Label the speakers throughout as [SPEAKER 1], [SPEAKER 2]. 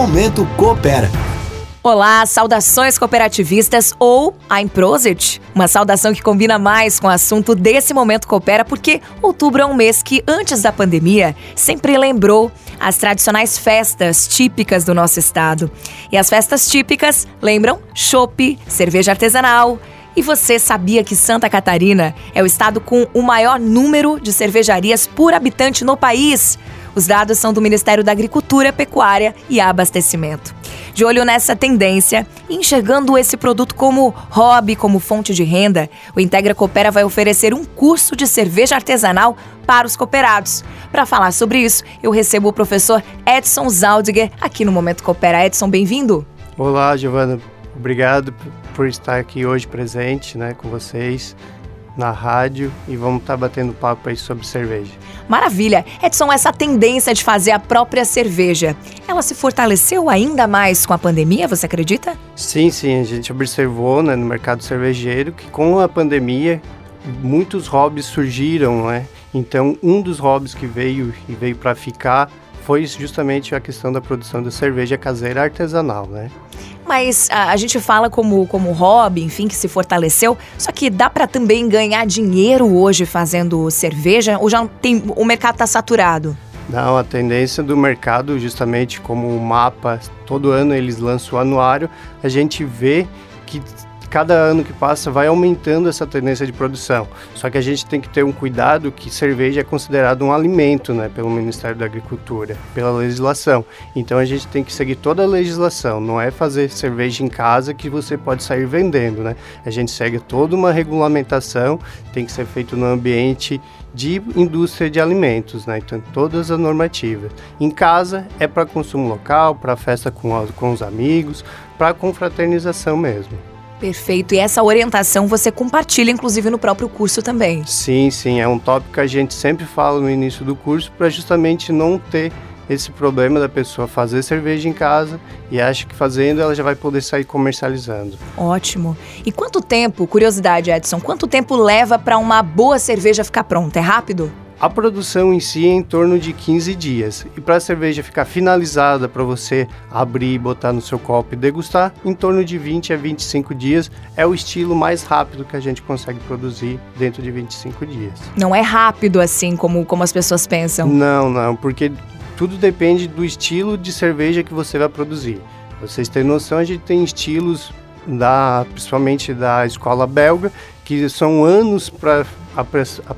[SPEAKER 1] Momento Coopera.
[SPEAKER 2] Olá, saudações cooperativistas ou I'm Prosit. Uma saudação que combina mais com o assunto desse momento coopera, porque outubro é um mês que, antes da pandemia, sempre lembrou as tradicionais festas típicas do nosso estado. E as festas típicas lembram chopp, cerveja artesanal. E você sabia que Santa Catarina é o estado com o maior número de cervejarias por habitante no país? Os dados são do Ministério da Agricultura, Pecuária e Abastecimento. De olho nessa tendência, enxergando esse produto como hobby, como fonte de renda, o Integra Coopera vai oferecer um curso de cerveja artesanal para os cooperados. Para falar sobre isso, eu recebo o professor Edson Zaldiger aqui no Momento Coopera. Edson, bem-vindo.
[SPEAKER 3] Olá, Giovana. Obrigado por estar aqui hoje presente né, com vocês na rádio e vamos estar tá batendo papo aí sobre cerveja.
[SPEAKER 2] Maravilha! Edson, essa tendência de fazer a própria cerveja, ela se fortaleceu ainda mais com a pandemia, você acredita?
[SPEAKER 3] Sim, sim. A gente observou né, no mercado cervejeiro que com a pandemia muitos hobbies surgiram, né? Então, um dos hobbies que veio e veio para ficar foi justamente a questão da produção da cerveja caseira artesanal, né?
[SPEAKER 2] Mas a, a, gente fala como, como hobby, enfim, que se fortaleceu. Só que dá para também ganhar dinheiro hoje fazendo cerveja? Ou já tem, o mercado está saturado?
[SPEAKER 3] Não, a tendência do mercado, justamente como o mapa, todo ano eles lançam o anuário, a gente vê que cada ano que passa vai aumentando essa tendência de produção. Só que a gente tem que ter um cuidado que cerveja é considerado um alimento, né, pelo Ministério da Agricultura, pela legislação. Então a gente tem que seguir toda a legislação, não é fazer cerveja em casa que você pode sair vendendo, né? A gente segue toda uma regulamentação, tem que ser feito no ambiente de indústria de alimentos, né? Então, todas as normativas. Em casa é para consumo local, para festa com, com os amigos, para confraternização mesmo.
[SPEAKER 2] Perfeito. E essa orientação você compartilha, inclusive, no próprio curso também.
[SPEAKER 3] Sim, sim. É um tópico que a gente sempre fala no início do curso para justamente não ter esse problema da pessoa fazer cerveja em casa e acha que fazendo ela já vai poder sair comercializando.
[SPEAKER 2] Ótimo. E quanto tempo, curiosidade, Edson, quanto tempo leva para uma boa cerveja ficar pronta? É rápido?
[SPEAKER 3] A produção em si é em torno de 15 dias. E para a cerveja ficar finalizada, para você abrir, botar no seu copo e degustar, em torno de 20 a 25 dias é o estilo mais rápido que a gente consegue produzir dentro de 25 dias.
[SPEAKER 2] Não é rápido assim como, como as pessoas pensam?
[SPEAKER 3] Não, não, porque tudo depende do estilo de cerveja que você vai produzir. Vocês têm noção, a gente tem estilos da, principalmente da escola belga, que são anos para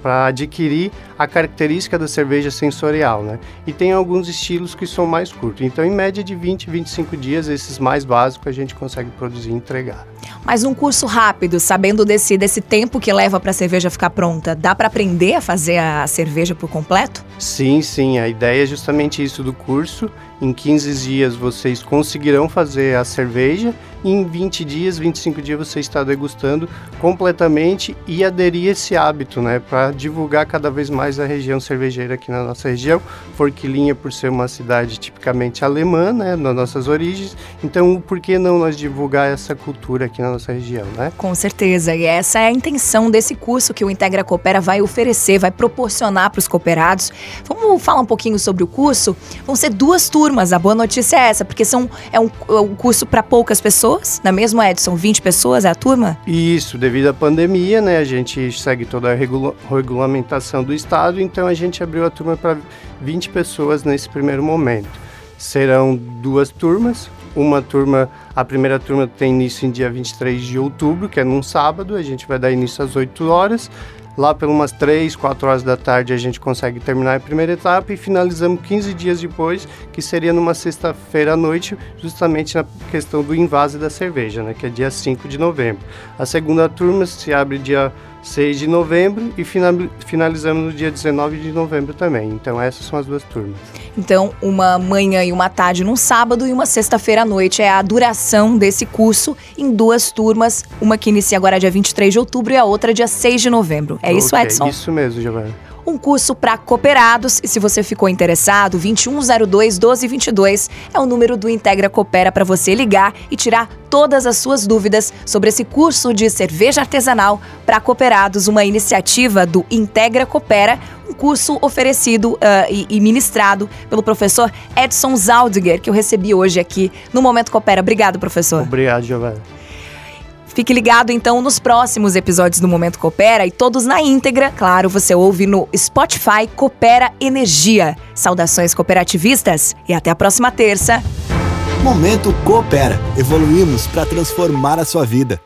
[SPEAKER 3] para adquirir a característica da cerveja sensorial, né? E tem alguns estilos que são mais curtos. Então, em média de 20, 25 dias, esses mais básicos a gente consegue produzir e entregar.
[SPEAKER 2] Mas um curso rápido, sabendo desse, desse tempo que leva para a cerveja ficar pronta, dá para aprender a fazer a cerveja por completo?
[SPEAKER 3] Sim, sim. A ideia é justamente isso do curso. Em 15 dias vocês conseguirão fazer a cerveja e em 20 dias, 25 dias você está degustando completamente e aderir esse hábito, né, para divulgar cada vez mais a região cervejeira aqui na nossa região. Forquilinha por ser uma cidade tipicamente alemã, né, nas nossas origens. Então, por que não nós divulgar essa cultura aqui na nossa região, né?
[SPEAKER 2] Com certeza. E essa é a intenção desse curso que o Integra Coopera vai oferecer, vai proporcionar para os cooperados. Vamos falar um pouquinho sobre o curso? Vão ser duas turmas. A boa notícia é essa, porque são, é, um, é um curso para poucas pessoas, na mesma Edson, 20 pessoas é a turma?
[SPEAKER 3] Isso, devido à pandemia, né? A gente segue toda a regula regulamentação do Estado, então a gente abriu a turma para 20 pessoas nesse primeiro momento. Serão duas turmas, uma turma, a primeira turma tem início em dia 23 de outubro, que é num sábado, a gente vai dar início às 8 horas. Lá pelas umas 3, 4 horas da tarde a gente consegue terminar a primeira etapa e finalizamos 15 dias depois, que seria numa sexta-feira à noite, justamente na questão do invase da cerveja, né, que é dia 5 de novembro. A segunda turma se abre dia 6 de novembro e finalizamos no dia 19 de novembro também. Então essas são as duas turmas.
[SPEAKER 2] Então, uma manhã e uma tarde num sábado e uma sexta-feira à noite é a duração desse curso em duas turmas, uma que inicia agora dia 23 de outubro e a outra dia 6 de novembro. É isso,
[SPEAKER 3] okay,
[SPEAKER 2] Edson?
[SPEAKER 3] Isso mesmo, Giovanna.
[SPEAKER 2] Um curso para cooperados. E se você ficou interessado, 2102 1222 é o número do Integra Coopera para você ligar e tirar todas as suas dúvidas sobre esse curso de cerveja artesanal para cooperados, uma iniciativa do Integra Coopera, um curso oferecido uh, e, ministrado pelo professor Edson Zaldiger, que eu recebi hoje aqui no Momento Coopera. Obrigado, professor.
[SPEAKER 3] Obrigado, Giovanna.
[SPEAKER 2] Fique ligado então nos próximos episódios do Momento Coopera e todos na íntegra. Claro, você ouve no Spotify Coopera Energia. Saudações cooperativistas e até a próxima terça.
[SPEAKER 1] Momento Coopera. Evoluímos para transformar a sua vida.